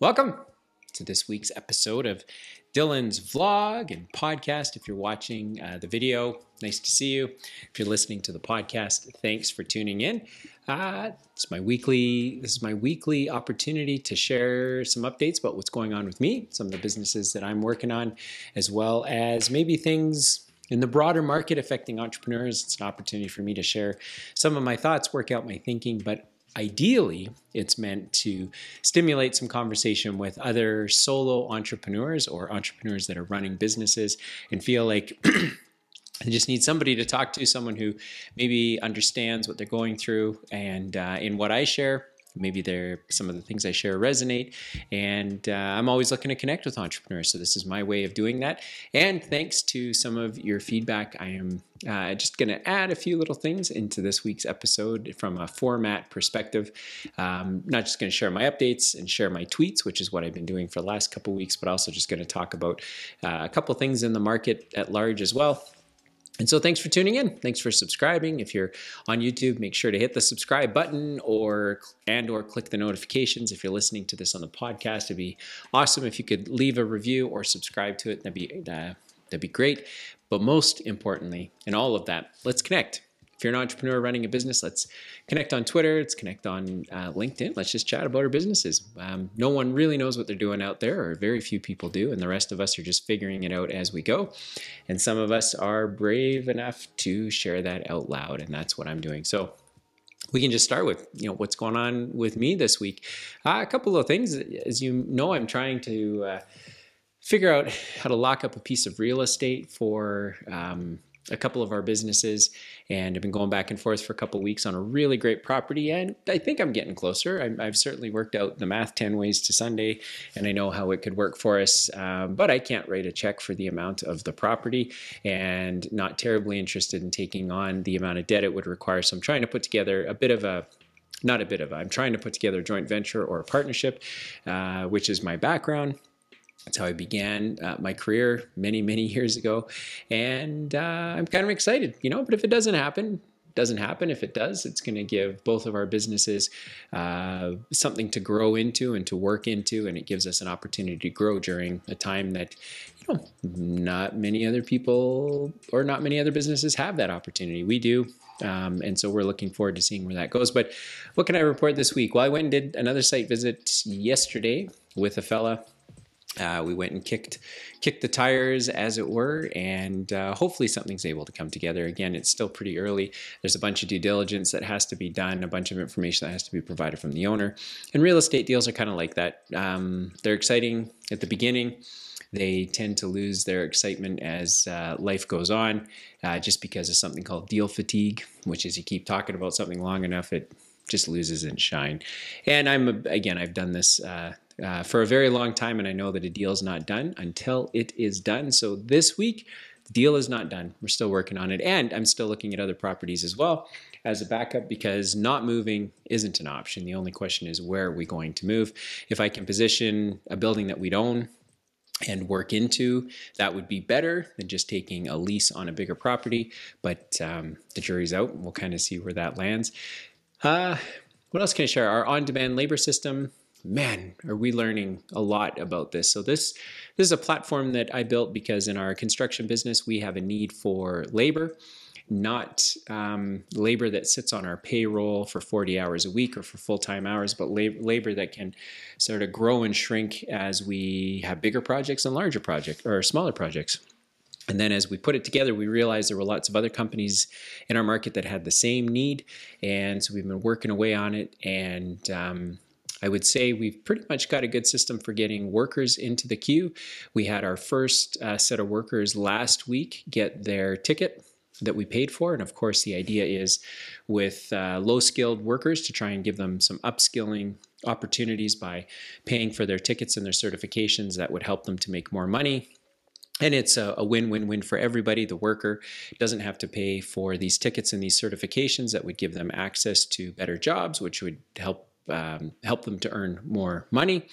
Welcome to this week's episode of Dylan's vlog and podcast. If you're watching uh, the video, nice to see you. If you're listening to the podcast, thanks for tuning in. Uh, it's my weekly. This is my weekly opportunity to share some updates about what's going on with me, some of the businesses that I'm working on, as well as maybe things in the broader market affecting entrepreneurs. It's an opportunity for me to share some of my thoughts, work out my thinking, but Ideally, it's meant to stimulate some conversation with other solo entrepreneurs or entrepreneurs that are running businesses and feel like I just need somebody to talk to, someone who maybe understands what they're going through. And uh, in what I share, maybe there some of the things I share resonate. And uh, I'm always looking to connect with entrepreneurs. So this is my way of doing that. And thanks to some of your feedback, I am uh, just going to add a few little things into this week's episode from a format perspective. Um, not just going to share my updates and share my tweets, which is what I've been doing for the last couple weeks, but also just going to talk about uh, a couple things in the market at large as well. And so thanks for tuning in. Thanks for subscribing. If you're on YouTube, make sure to hit the subscribe button or and or click the notifications. If you're listening to this on the podcast, it'd be awesome if you could leave a review or subscribe to it. That'd be uh, that'd be great. But most importantly, in all of that, let's connect. If you're an entrepreneur running a business, let's connect on Twitter. Let's connect on uh, LinkedIn. Let's just chat about our businesses. Um, no one really knows what they're doing out there, or very few people do, and the rest of us are just figuring it out as we go. And some of us are brave enough to share that out loud, and that's what I'm doing. So we can just start with you know what's going on with me this week. Uh, a couple of things, as you know, I'm trying to. Uh, figure out how to lock up a piece of real estate for um, a couple of our businesses and I've been going back and forth for a couple weeks on a really great property and I think I'm getting closer. I, have certainly worked out the math 10 ways to Sunday and I know how it could work for us, um, but I can't write a check for the amount of the property and not terribly interested in taking on the amount of debt it would require. So I'm trying to put together a bit of a not a bit of a, I'm trying to put together a joint venture or a partnership, uh, which is my background. That's how I began uh, my career many, many years ago. And uh, I'm kind of excited, you know, but if it doesn't happen, doesn't happen. If it does, it's going to give both of our businesses uh, something to grow into and to work into, and it gives us an opportunity to grow during a time that you know not many other people or not many other businesses have that opportunity. We do. Um, and so we're looking forward to seeing where that goes. But what can I report this week? Well, I went and did another site visit yesterday with a fella uh, we went and kicked kicked the tires, as it were, and uh, hopefully something's able to come together. Again, it's still pretty early. There's a bunch of due diligence that has to be done, a bunch of information that has to be provided from the owner. And real estate deals are kind of like that. Um, they're exciting at the beginning. They tend to lose their excitement as uh, life goes on, uh, just because of something called deal fatigue, which is you keep talking about something long enough, it just loses its shine. And I'm again, I've done this uh, uh, for a very long time, and I know that a deal is not done until it is done. So this week, the deal is not done. We're still working on it, and I'm still looking at other properties as well as a backup because not moving isn't an option. The only question is where are we going to move? If I can position a building that we'd own and work into, that would be better than just taking a lease on a bigger property. But um, the jury's out. We'll kind of see where that lands. Uh, what else can I share? Our on-demand labor system man, are we learning a lot about this. So this this is a platform that I built because in our construction business we have a need for labor, not um, labor that sits on our payroll for 40 hours a week or for full-time hours, but lab- labor that can sort of grow and shrink as we have bigger projects and larger projects or smaller projects. And then as we put it together, we realized there were lots of other companies in our market that had the same need. And so we've been working away on it. And um, I would say we've pretty much got a good system for getting workers into the queue. We had our first uh, set of workers last week get their ticket that we paid for. And of course, the idea is with uh, low skilled workers to try and give them some upskilling opportunities by paying for their tickets and their certifications that would help them to make more money. And it's a, a win win win for everybody. The worker doesn't have to pay for these tickets and these certifications that would give them access to better jobs, which would help um, help them to earn more money.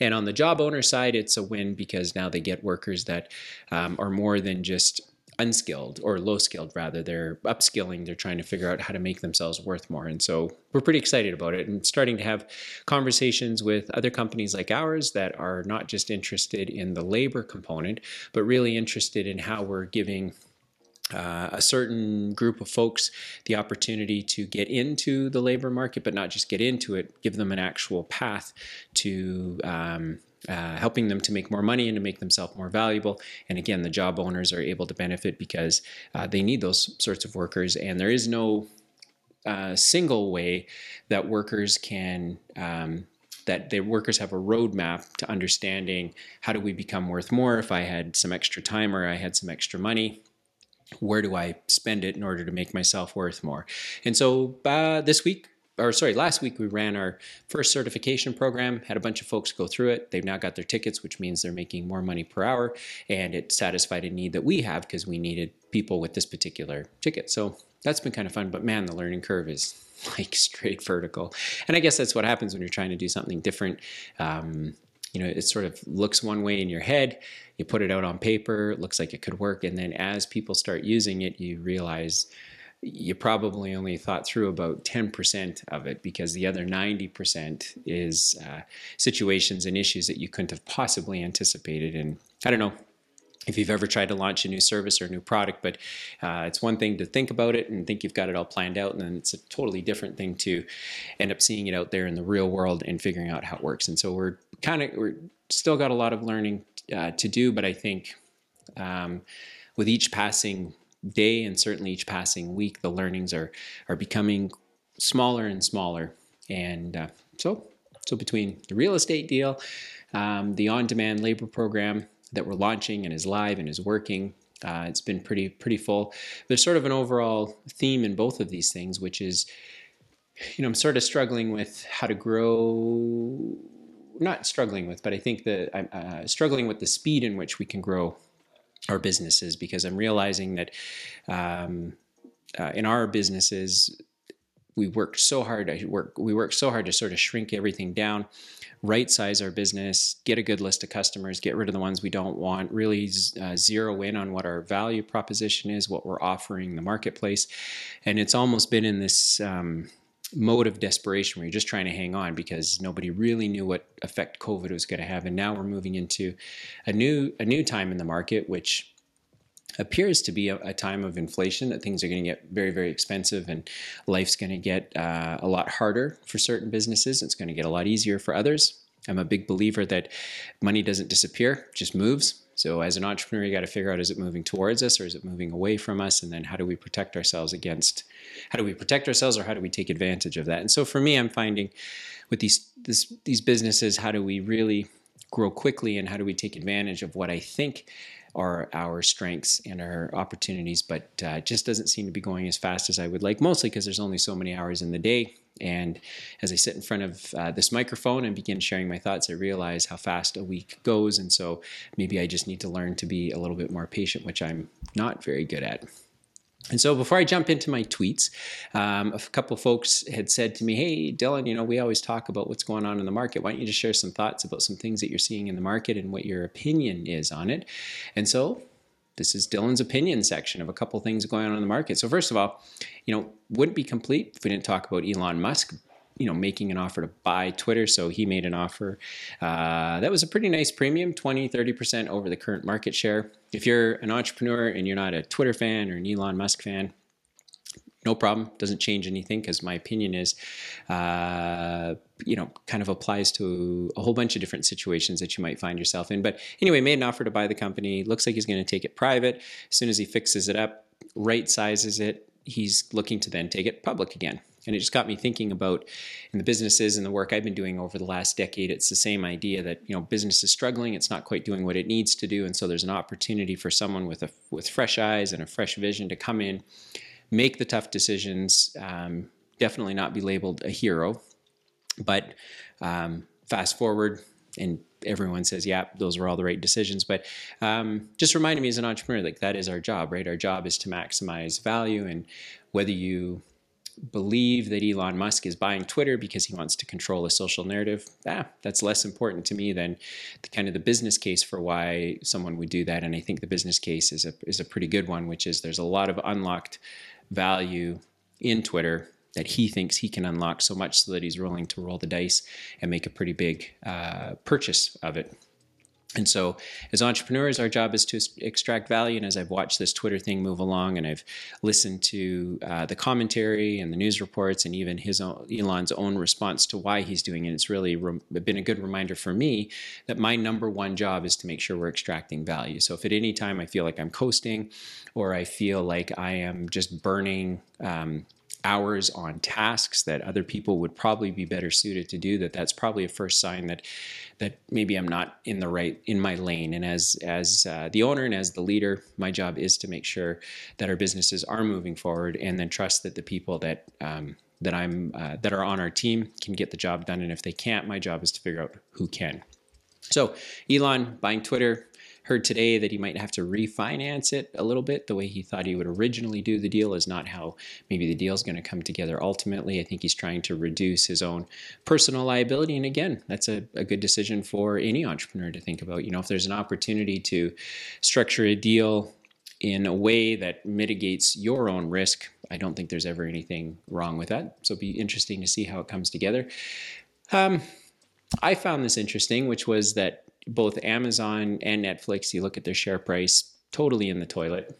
And on the job owner side, it's a win because now they get workers that um, are more than just unskilled or low skilled rather they're upskilling they're trying to figure out how to make themselves worth more and so we're pretty excited about it and starting to have conversations with other companies like ours that are not just interested in the labor component but really interested in how we're giving uh, a certain group of folks the opportunity to get into the labor market, but not just get into it, give them an actual path to um, uh, helping them to make more money and to make themselves more valuable. And again, the job owners are able to benefit because uh, they need those sorts of workers. And there is no uh, single way that workers can. Um, that the workers have a roadmap to understanding how do we become worth more if I had some extra time or I had some extra money where do I spend it in order to make myself worth more? And so uh, this week, or sorry, last week we ran our first certification program, had a bunch of folks go through it. They've now got their tickets, which means they're making more money per hour. And it satisfied a need that we have because we needed people with this particular ticket. So that's been kind of fun. But man, the learning curve is like straight vertical. And I guess that's what happens when you're trying to do something different. Um, you know, it sort of looks one way in your head. You put it out on paper, it looks like it could work. And then as people start using it, you realize you probably only thought through about 10% of it because the other 90% is uh, situations and issues that you couldn't have possibly anticipated. And I don't know if you've ever tried to launch a new service or a new product, but uh, it's one thing to think about it and think you've got it all planned out, and then it's a totally different thing to end up seeing it out there in the real world and figuring out how it works. And so we're kind of we're still got a lot of learning uh, to do, but I think um, with each passing day and certainly each passing week, the learnings are are becoming smaller and smaller. And uh, so, so between the real estate deal, um, the on-demand labor program that we're launching and is live and is working, uh, it's been pretty pretty full. There's sort of an overall theme in both of these things, which is, you know, I'm sort of struggling with how to grow. Not struggling with, but I think that I'm uh, struggling with the speed in which we can grow our businesses because I'm realizing that um, uh, in our businesses we worked so hard. I work we worked so hard to sort of shrink everything down, right size our business, get a good list of customers, get rid of the ones we don't want, really uh, zero in on what our value proposition is, what we're offering the marketplace, and it's almost been in this. Um, mode of desperation where you're just trying to hang on because nobody really knew what effect COVID was going to have. And now we're moving into a new a new time in the market, which appears to be a, a time of inflation that things are going to get very very expensive and life's going to get uh, a lot harder for certain businesses. It's going to get a lot easier for others. I'm a big believer that money doesn't disappear, just moves. So as an entrepreneur, you got to figure out is it moving towards us or is it moving away from us? And then how do we protect ourselves against how do we protect ourselves or how do we take advantage of that? And so for me, I'm finding with these this, these businesses, how do we really grow quickly and how do we take advantage of what I think are our strengths and our opportunities, but uh, just doesn't seem to be going as fast as I would like, mostly because there's only so many hours in the day. And as I sit in front of uh, this microphone and begin sharing my thoughts, I realize how fast a week goes. And so maybe I just need to learn to be a little bit more patient, which I'm not very good at. And so before I jump into my tweets, um, a couple folks had said to me, Hey, Dylan, you know, we always talk about what's going on in the market. Why don't you just share some thoughts about some things that you're seeing in the market and what your opinion is on it? And so this is Dylan's opinion section of a couple things going on in the market. So first of all, you know, wouldn't be complete if we didn't talk about Elon Musk you know making an offer to buy twitter. So he made an offer uh, that was a pretty nice premium 20 30% over the current market share. If you're an entrepreneur and you're not a twitter fan or an elon musk fan no problem. Doesn't change anything because my opinion is uh, you know kind of applies to a whole bunch of different situations that you might find yourself in. But anyway made an offer to buy the company. Looks like he's going to take it private. As soon as he fixes it up right sizes it he's looking to then take it public again and it just got me thinking about in the businesses and the work I've been doing over the last decade. It's the same idea that you know business is struggling, it's not quite doing what it needs to do, and so there's an opportunity for someone with a with fresh eyes and a fresh vision to come in, make the tough decisions. Um, definitely not be labeled a hero, but um, fast forward and everyone says, yeah, those were all the right decisions. But um, just reminding me as an entrepreneur, like that is our job, right? Our job is to maximize value. And whether you believe that Elon Musk is buying Twitter because he wants to control a social narrative. Ah, that's less important to me than the kind of the business case for why someone would do that. And I think the business case is a is a pretty good one, which is there's a lot of unlocked value in Twitter that he thinks he can unlock so much so that he's willing to roll the dice and make a pretty big uh, purchase of it. And so, as entrepreneurs, our job is to extract value. And as I've watched this Twitter thing move along, and I've listened to uh, the commentary and the news reports, and even his own, Elon's own response to why he's doing it, it's really re- been a good reminder for me that my number one job is to make sure we're extracting value. So, if at any time I feel like I'm coasting, or I feel like I am just burning um, hours on tasks that other people would probably be better suited to do that that's probably a first sign that that maybe I'm not in the right in my lane. And as as uh, the owner and as the leader my job is to make sure that our businesses are moving forward and then trust that the people that um, that I'm uh, that are on our team can get the job done. And if they can't my job is to figure out who can. So Elon buying Twitter heard today that he might have to refinance it a little bit. The way he thought he would originally do the deal is not how maybe the deal is going to come together ultimately. I think he's trying to reduce his own personal liability. And again, that's a, a good decision for any entrepreneur to think about. You know, if there's an opportunity to structure a deal in a way that mitigates your own risk, I don't think there's ever anything wrong with that. So it'll be interesting to see how it comes together. Um, I found this interesting, which was that both Amazon and Netflix, you look at their share price, totally in the toilet.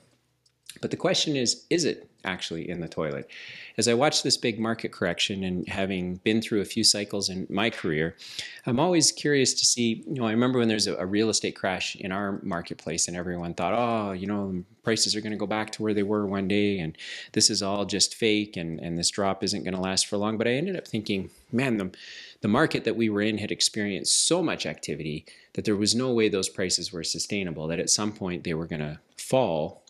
But the question is, is it actually in the toilet? As I watch this big market correction and having been through a few cycles in my career, I'm always curious to see, you know, I remember when there's a, a real estate crash in our marketplace and everyone thought, oh, you know, prices are going to go back to where they were one day and this is all just fake and, and this drop isn't going to last for long. But I ended up thinking, man, the, the market that we were in had experienced so much activity that there was no way those prices were sustainable, that at some point they were going to fall,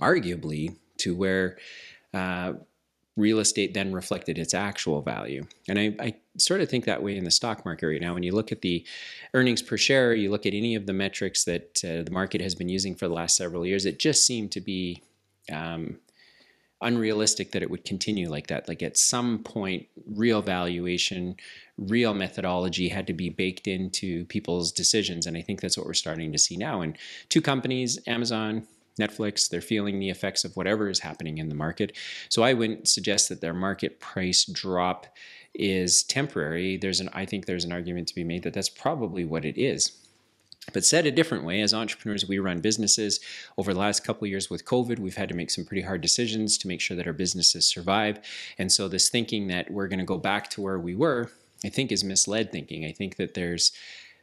arguably, to where uh, real estate then reflected its actual value. And I, I, sort of think that way in the stock market right now. When you look at the earnings per share, you look at any of the metrics that uh, the market has been using for the last several years, it just seemed to be um, unrealistic that it would continue like that. Like at some point, real valuation, real methodology had to be baked into people's decisions. And I think that's what we're starting to see now. And two companies, Amazon, Netflix, they're feeling the effects of whatever is happening in the market. So I wouldn't suggest that their market price drop is temporary. There's an I think there's an argument to be made that that's probably what it is. But said a different way, as entrepreneurs, we run businesses. Over the last couple years with COVID, we've had to make some pretty hard decisions to make sure that our businesses survive. And so, this thinking that we're going to go back to where we were, I think, is misled thinking. I think that there's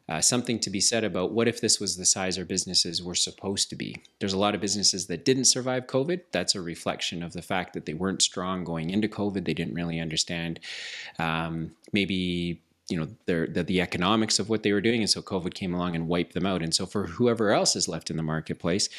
uh, something to be said about what if this was the size our businesses were supposed to be. There's a lot of businesses that didn't survive COVID. That's a reflection of the fact that they weren't strong going into COVID. They didn't really understand um, maybe you know their the, the economics of what they were doing and so covid came along and wiped them out. And so for whoever else is left in the marketplace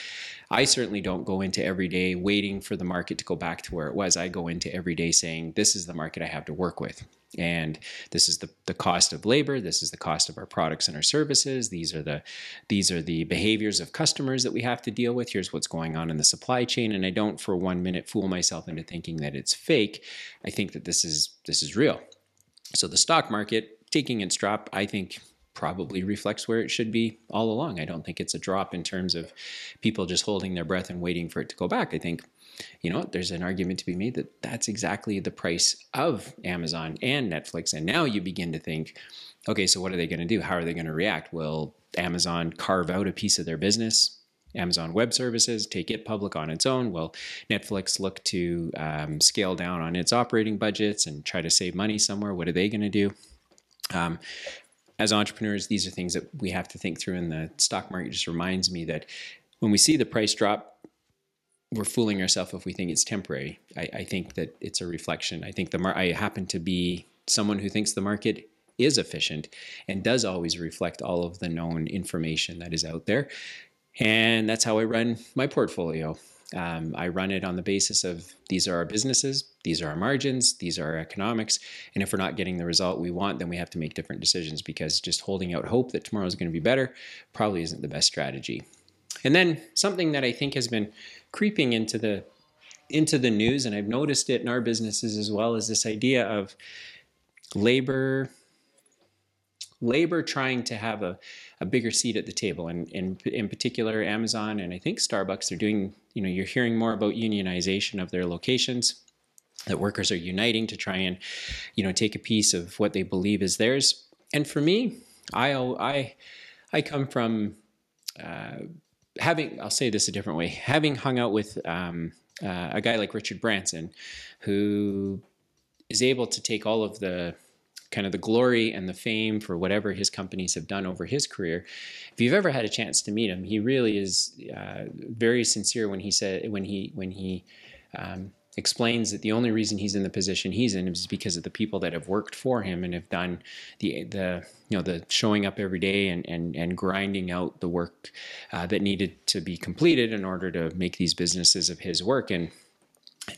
i certainly don't go into every day waiting for the market to go back to where it was. I go into every day saying this is the market i have to work with. And this is the, the cost of labor. This is the cost of our products and our services. These are the these are the behaviors of customers that we have to deal with. Here's what's going on in the supply chain. And i don't for one minute fool myself into thinking that it's fake. I think that this is this is real. So the stock market taking its drop, I think probably reflects where it should be all along. I don't think it's a drop in terms of people just holding their breath and waiting for it to go back. I think, you know, there's an argument to be made that that's exactly the price of Amazon and Netflix. And now you begin to think, okay, so what are they going to do? How are they going to react? Will Amazon carve out a piece of their business? Amazon Web Services, take it public on its own? Will Netflix look to um, scale down on its operating budgets and try to save money somewhere? What are they going to do? Um, as entrepreneurs, these are things that we have to think through, and the stock market just reminds me that when we see the price drop, we're fooling ourselves if we think it's temporary. I, I think that it's a reflection. I think the mar- I happen to be someone who thinks the market is efficient and does always reflect all of the known information that is out there. And that's how I run my portfolio. Um, I run it on the basis of these are our businesses, these are our margins, these are our economics. And if we're not getting the result we want, then we have to make different decisions because just holding out hope that tomorrow is going to be better probably isn't the best strategy. And then something that I think has been creeping into the into the news, and I've noticed it in our businesses as well, is this idea of labor labor trying to have a, a bigger seat at the table. And in, in particular amazon and i think starbucks are doing you know you're hearing more about unionization of their locations that workers are uniting to try and you know take a piece of what they believe is theirs. And for me i i i come from uh, having i'll say this a different way having hung out with um, uh, a guy like richard branson who is able to take all of the kind of the glory and the fame for whatever his companies have done over his career. If you've ever had a chance to meet him, he really is uh, very sincere when he said when he when he um, explains that the only reason he's in the position he's in is because of the people that have worked for him and have done the the you know the showing up every day and and and grinding out the work uh, that needed to be completed in order to make these businesses of his work and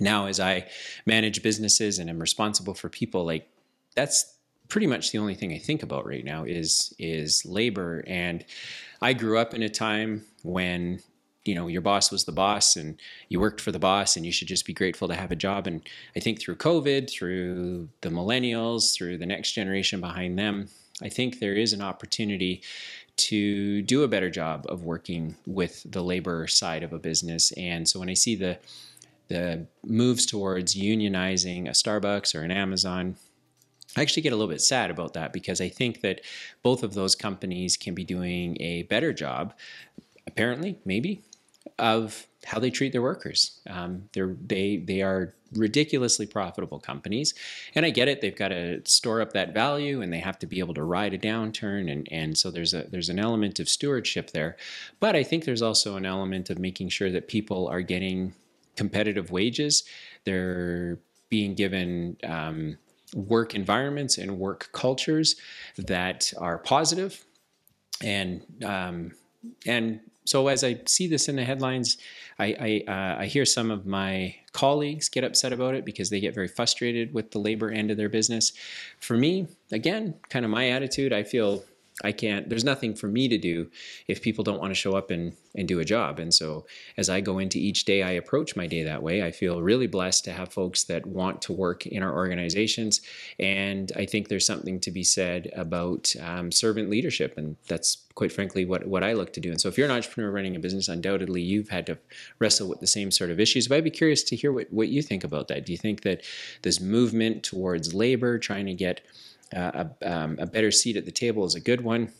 now as i manage businesses and am responsible for people like that's pretty much the only thing i think about right now is is labor. And i grew up in a time when you know your boss was the boss and you worked for the boss and you should just be grateful to have a job. And i think through covid through the millennials through the next generation behind them i think there is an opportunity to do a better job of working with the labor side of a business. And so when i see the the moves towards unionizing a starbucks or an amazon I actually get a little bit sad about that because I think that both of those companies can be doing a better job, apparently, maybe, of how they treat their workers. Um, they're they they are ridiculously profitable companies, and I get it. They've got to store up that value, and they have to be able to ride a downturn, and and so there's a there's an element of stewardship there, but I think there's also an element of making sure that people are getting competitive wages. They're being given um, work environments and work cultures that are positive and um, and so as I see this in the headlines, I I, uh, I, hear some of my colleagues get upset about it because they get very frustrated with the labor end of their business. For me, again, kind of my attitude, I feel I can't, there's nothing for me to do if people don't want to show up and, and do a job. And so as I go into each day, I approach my day that way. I feel really blessed to have folks that want to work in our organizations. And I think there's something to be said about um, servant leadership. And that's quite frankly what, what I look to do. And so if you're an entrepreneur running a business, undoubtedly you've had to wrestle with the same sort of issues. But I'd be curious to hear what, what you think about that. Do you think that this movement towards labor, trying to get a, um, a better seat at the table is a good one.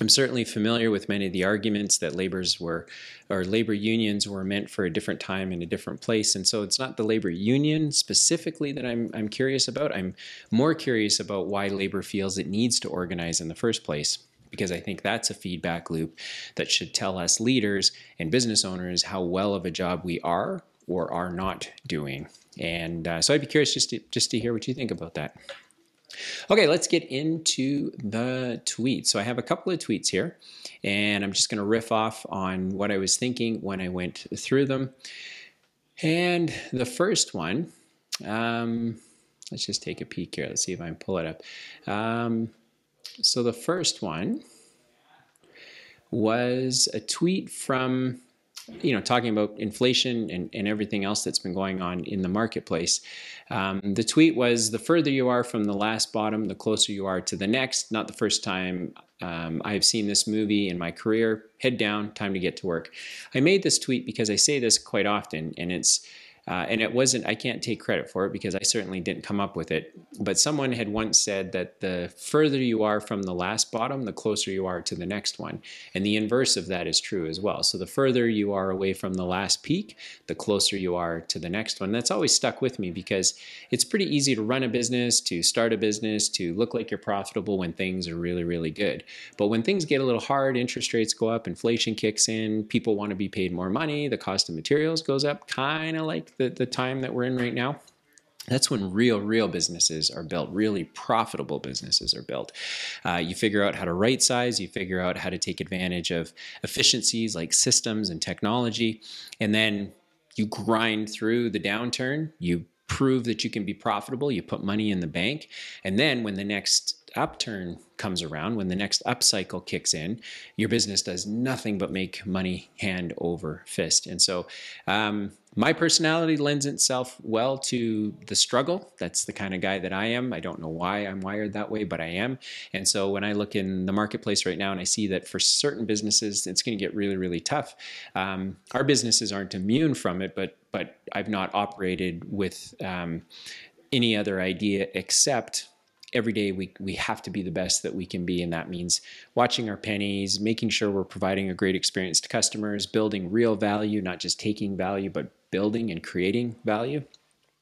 I'm certainly familiar with many of the arguments that labor's were, or labor unions were meant for a different time in a different place. And so it's not the labor union specifically that I'm, I'm curious about. I'm more curious about why labor feels it needs to organize in the first place. Because I think that's a feedback loop that should tell us leaders and business owners how well of a job we are or are not doing. And uh, so I'd be curious just to, just to hear what you think about that. Okay, let's get into the tweets. So I have a couple of tweets here, and I'm just going to riff off on what I was thinking when I went through them. And the first one, um, let's just take a peek here. Let's see if I can pull it up. Um, so the first one was a tweet from you know, talking about inflation and, and everything else that's been going on in the marketplace. Um, the tweet was the further you are from the last bottom, the closer you are to the next. Not the first time um, I've seen this movie in my career. Head down, time to get to work. I made this tweet because I say this quite often, and it's uh, and it wasn't, I can't take credit for it because I certainly didn't come up with it. But someone had once said that the further you are from the last bottom, the closer you are to the next one. And the inverse of that is true as well. So the further you are away from the last peak, the closer you are to the next one. That's always stuck with me because it's pretty easy to run a business, to start a business, to look like you're profitable when things are really, really good. But when things get a little hard, interest rates go up, inflation kicks in, people want to be paid more money, the cost of materials goes up, kind of like the, the time that we're in right now, that's when real, real businesses are built, really profitable businesses are built. Uh, you figure out how to right size, you figure out how to take advantage of efficiencies like systems and technology, and then you grind through the downturn. You prove that you can be profitable. You put money in the bank. And then when the next upturn comes around, when the next upcycle kicks in, your business does nothing but make money hand over fist. And so, um, my personality lends itself well to the struggle. That's the kind of guy that I am. I don't know why I'm wired that way, but I am. And so, when I look in the marketplace right now and I see that for certain businesses, it's going to get really, really tough. Um, our businesses aren't immune from it, but but I've not operated with um, any other idea except every day we, we have to be the best that we can be. And that means watching our pennies making sure we're providing a great experience to customers building real value not just taking value but building and creating value.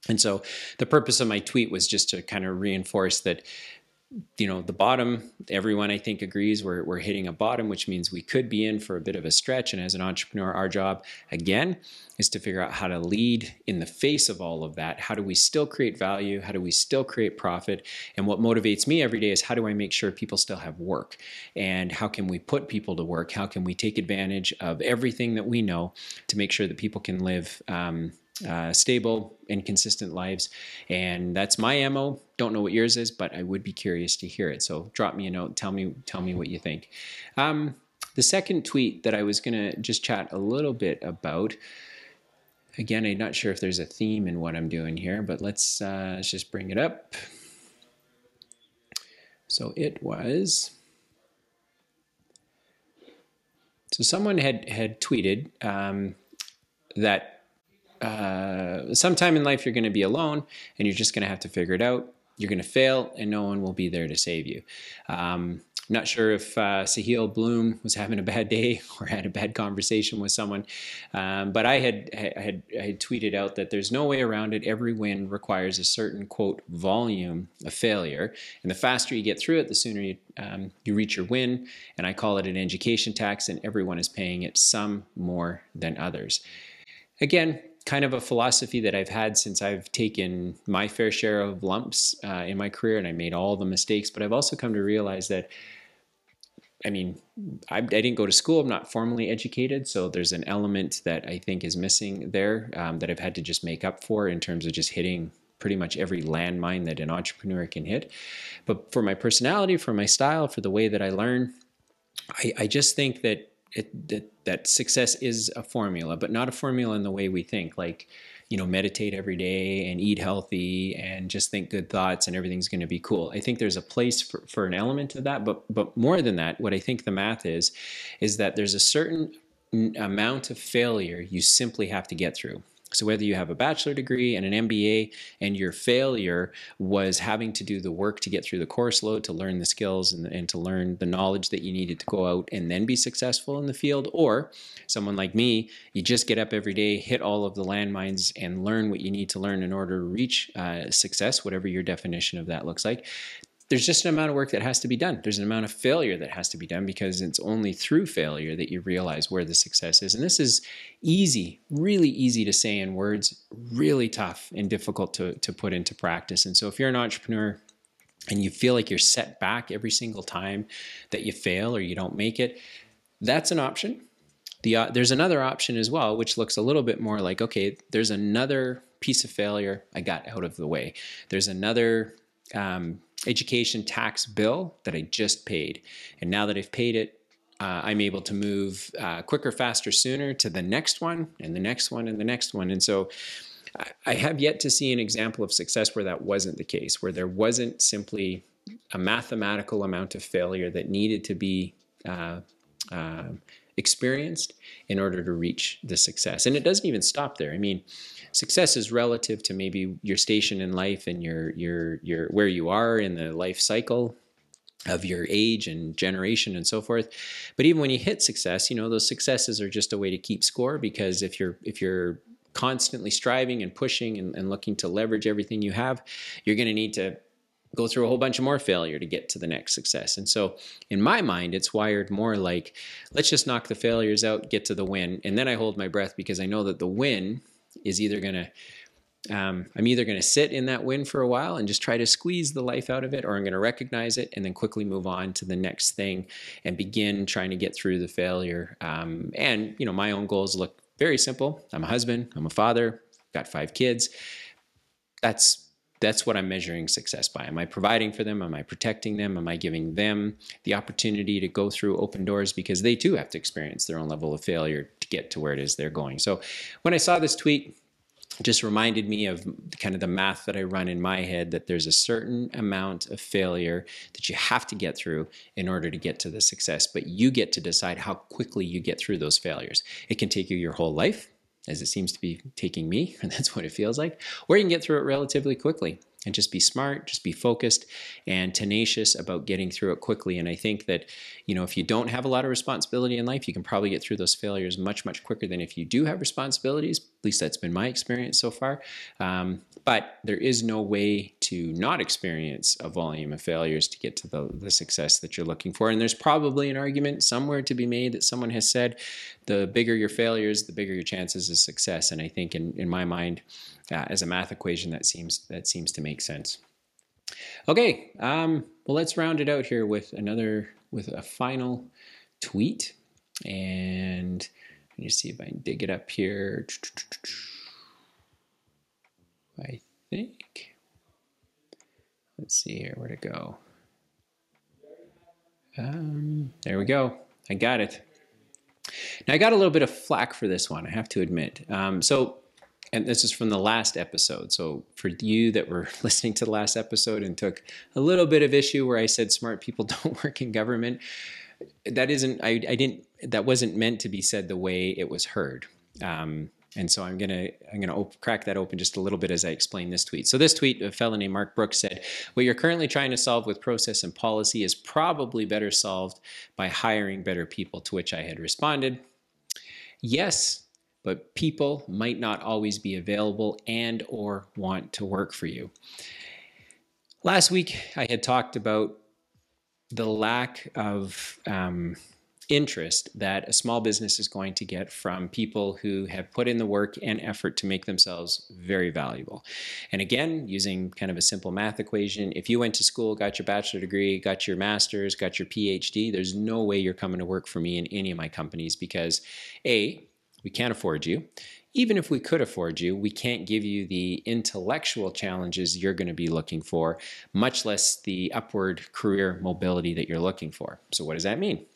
And so the purpose of my tweet was just to kind of reinforce that you know the bottom everyone i think agrees we're, we're hitting a bottom which means we could be in for a bit of a stretch. And as an entrepreneur our job again is to figure out how to lead in the face of all of that. How do we still create value? How do we still create profit? And what motivates me every day is how do i make sure people still have work? And how can we put people to work? How can we take advantage of everything that we know to make sure that people can live um, uh, stable and consistent lives. And that's my MO. Don't know what yours is, but I would be curious to hear it. So drop me a note. Tell me, tell me what you think. Um, the second tweet that I was going to just chat a little bit about. Again, I'm not sure if there's a theme in what I'm doing here, but let's, uh, let's just bring it up. So it was. So someone had had tweeted um, that uh, sometime in life you're going to be alone and you're just going to have to figure it out. You're going to fail and no one will be there to save you. Um, not sure if uh, Sahil Bloom was having a bad day or had a bad conversation with someone, um, but I had, I had I had tweeted out that there's no way around it. Every win requires a certain quote volume of failure, and the faster you get through it, the sooner you um, you reach your win. And I call it an education tax, and everyone is paying it some more than others. Again, kind of a philosophy that I've had since I've taken my fair share of lumps uh, in my career and I made all the mistakes. But I've also come to realize that, I mean, I, I, didn't go to school, I'm not formally educated. So there's an element that I think is missing there um, that I've had to just make up for in terms of just hitting pretty much every landmine that an entrepreneur can hit. But for my personality, for my style, for the way that I learn, I, I just think that it, that that success is a formula, but not a formula in the way we think. Like, you know, meditate every day and eat healthy and just think good thoughts and everything's going to be cool. I think there's a place for, for an element of that, but but more than that, what I think the math is, is that there's a certain amount of failure you simply have to get through. So, whether you have a bachelor degree and an MBA, and your failure was having to do the work to get through the course load, to learn the skills and, and, to learn the knowledge that you needed to go out and then be successful in the field, or someone like me, you just get up every day, hit all of the landmines, and learn what you need to learn in order to reach uh, success, whatever your definition of that looks like there's just an amount of work that has to be done. There's an amount of failure that has to be done because it's only through failure that you realize where the success is. And this is easy, really easy to say in words, really tough and difficult to, to put into practice. And so if you're an entrepreneur, and you feel like you're set back every single time that you fail or you don't make it, that's an option. The, uh, there's another option as well, which looks a little bit more like okay, there's another piece of failure I got out of the way. There's another um, education tax bill that I just paid. And now that I've paid it, uh, I'm able to move uh, quicker, faster, sooner to the next one and the next one and the next one. And so I have yet to see an example of success where that wasn't the case, where there wasn't simply a mathematical amount of failure that needed to be uh, uh experienced in order to reach the success. And it doesn't even stop there. I mean, success is relative to maybe your station in life and your your your where you are in the life cycle of your age and generation and so forth but even when you hit success you know those successes are just a way to keep score because if you're if you're constantly striving and pushing and, and looking to leverage everything you have you're going to need to go through a whole bunch of more failure to get to the next success. And so in my mind, it's wired more like, let's just knock the failures out, get to the win. And then I hold my breath because I know that the win is either going to um, I'm either going to sit in that win for a while and just try to squeeze the life out of it, or I'm going to recognize it and then quickly move on to the next thing and begin trying to get through the failure. Um, and you know, my own goals look very simple. I'm a husband. I'm a father. Got five kids. that's that's what I'm measuring success by. Am I providing for them? Am I protecting them? Am I giving them the opportunity to go through open doors because they too have to experience their own level of failure to get to where it is they're going. So when I saw this tweet, just reminded me of kind of the math that I run in my head that there's a certain amount of failure that you have to get through in order to get to the success, but you get to decide how quickly you get through those failures. It can take you your whole life, as it seems to be taking me, and that's what it feels like, or you can get through it relatively quickly and just be smart, just be focused and tenacious about getting through it quickly. And I think that, you know, if you don't have a lot of responsibility in life, you can probably get through those failures much, much quicker than if you do have responsibilities. Least that's been my experience so far. Um, but there is no way to not experience a volume of failures to get to the, the success that you're looking for. And there's probably an argument somewhere to be made that someone has said the bigger your failures, the bigger your chances of success. And I think in, in my mind, uh, as a math equation, that seems that seems to make sense. Okay, um, well, let's round it out here with another with a final tweet, and let me see if I can dig it up here. I think. Let's see here where to go. Um, there we go. I got it. Now I got a little bit of flack for this one. I have to admit. Um, so and this is from the last episode. So for you that were listening to the last episode and took a little bit of issue where I said smart people don't work in government, that isn't I, I didn't that wasn't meant to be said the way it was heard. Um, and so I'm gonna I'm gonna op- crack that open just a little bit as I explain this tweet. So this tweet, a fellow named Mark Brooks said, "What you're currently trying to solve with process and policy is probably better solved by hiring better people." To which I had responded, "Yes, but people might not always be available and or want to work for you. Last week, I had talked about the lack of um, interest that a small business is going to get from people who have put in the work and effort to make themselves very valuable. And again, using kind of a simple math equation, if you went to school, got your bachelor degree, got your master's, got your PhD, there's no way you're coming to work for me in any of my companies because A, we can't afford you. Even if we could afford you, we can't give you the intellectual challenges you're going to be looking for, much less the upward career mobility that you're looking for. So, what does that mean?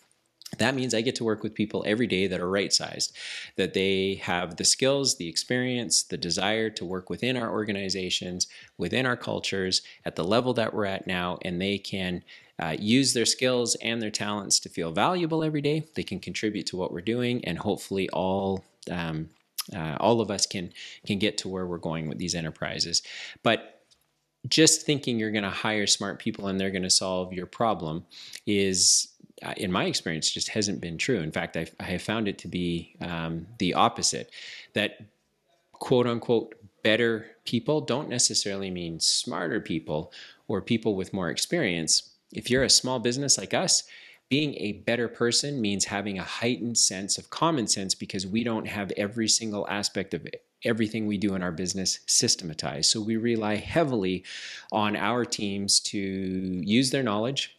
That means I get to work with people every day that are right sized, that they have the skills, the experience, the desire to work within our organizations, within our cultures, at the level that we're at now, and they can uh, use their skills and their talents to feel valuable every day. They can contribute to what we're doing, and hopefully, all um, uh, all of us can can get to where we're going with these enterprises. But just thinking you're going to hire smart people and they're going to solve your problem is uh, in my experience just hasn't been true in fact I've, I have found it to be um, the opposite that quote unquote better people don't necessarily mean smarter people or people with more experience if you're a small business like us, being a better person means having a heightened sense of common sense because we don't have every single aspect of everything we do in our business systematized. So we rely heavily on our teams to use their knowledge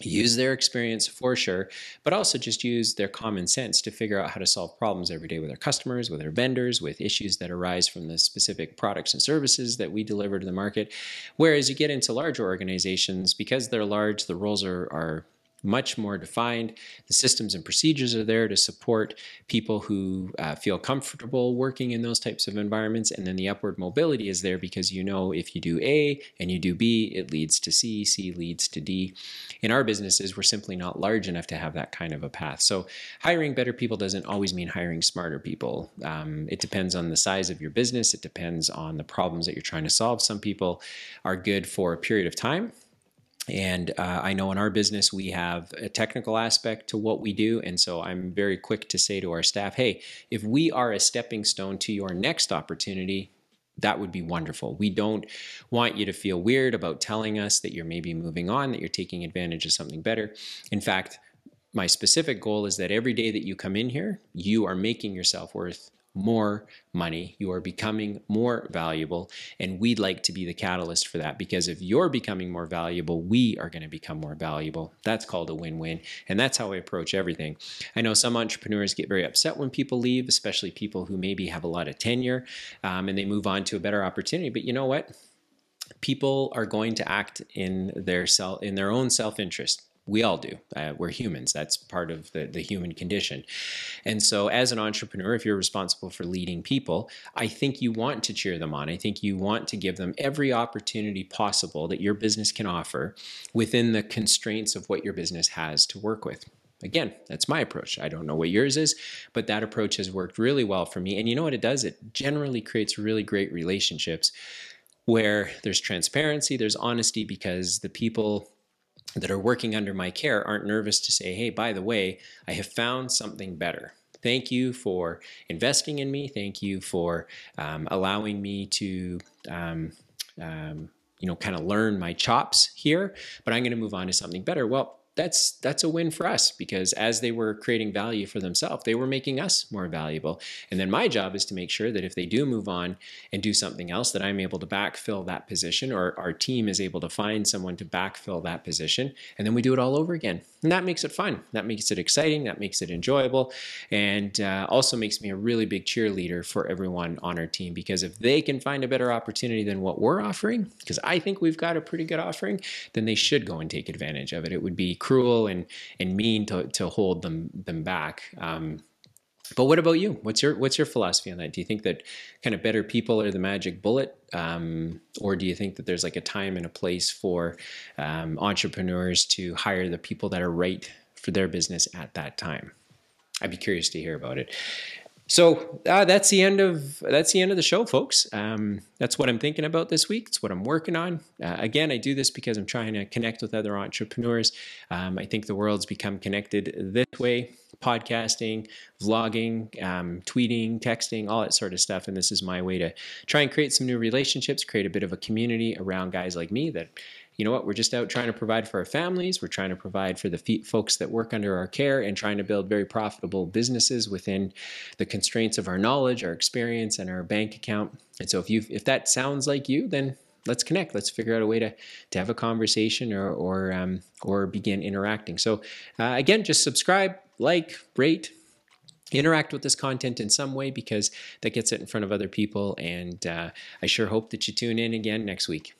use their experience for sure, but also just use their common sense to figure out how to solve problems every day with our customers, with our vendors, with issues that arise from the specific products and services that we deliver to the market. Whereas you get into larger organizations, because they're large, the roles are, are much more defined. The systems and procedures are there to support people who uh, feel comfortable working in those types of environments. And then the upward mobility is there because you know if you do A and you do B, it leads to C, C leads to D. In our businesses, we're simply not large enough to have that kind of a path. So hiring better people doesn't always mean hiring smarter people. Um, it depends on the size of your business, it depends on the problems that you're trying to solve. Some people are good for a period of time and uh, I know in our business, we have a technical aspect to what we do. And so I'm very quick to say to our staff, hey, if we are a stepping stone to your next opportunity, that would be wonderful. We don't want you to feel weird about telling us that you're maybe moving on, that you're taking advantage of something better. In fact, my specific goal is that every day that you come in here, you are making yourself worth more money. You are becoming more valuable. And we'd like to be the catalyst for that because if you're becoming more valuable, we are going to become more valuable. That's called a win win. And that's how I approach everything. I know some entrepreneurs get very upset when people leave, especially people who maybe have a lot of tenure um, and they move on to a better opportunity. But you know what? People are going to act in their self in their own self-interest we all do. Uh, we're humans. That's part of the, the human condition. And so, as an entrepreneur, if you're responsible for leading people, I think you want to cheer them on. I think you want to give them every opportunity possible that your business can offer within the constraints of what your business has to work with. Again, that's my approach. I don't know what yours is, but that approach has worked really well for me. And you know what it does? It generally creates really great relationships where there's transparency, there's honesty, because the people that are working under my care aren't nervous to say, hey, by the way, I have found something better. Thank you for investing in me. Thank you for um, allowing me to, um, um, you know, kind of learn my chops here, but I'm going to move on to something better. Well, that's that's a win for us because as they were creating value for themselves they were making us more valuable. And then my job is to make sure that if they do move on and do something else that i'm able to backfill that position or our team is able to find someone to backfill that position. And then we do it all over again. And that makes it fun. That makes it exciting. That makes it enjoyable. And uh, also makes me a really big cheerleader for everyone on our team because if they can find a better opportunity than what we're offering because i think we've got a pretty good offering then they should go and take advantage of it. It would be cruel and and mean to, to hold them them back. Um, but what about you? What's your what's your philosophy on that? Do you think that kind of better people are the magic bullet, um, or do you think that there's like a time and a place for um, entrepreneurs to hire the people that are right for their business at that time? I'd be curious to hear about it. So uh, that's the end of that's the end of the show, folks. Um, that's what I'm thinking about this week. It's what I'm working on. Uh, again, I do this because I'm trying to connect with other entrepreneurs. Um, I think the world's become connected this way: podcasting, vlogging, um, tweeting, texting, all that sort of stuff. And this is my way to try and create some new relationships, create a bit of a community around guys like me that you know what, we're just out trying to provide for our families. We're trying to provide for the folks that work under our care and trying to build very profitable businesses within the constraints of our knowledge, our experience, and our bank account. And so if you if that sounds like you, then let's connect. Let's figure out a way to to have a conversation or or um, or begin interacting. So uh, again, just subscribe, like, rate, interact with this content in some way because that gets it in front of other people. And uh, I sure hope that you tune in again next week.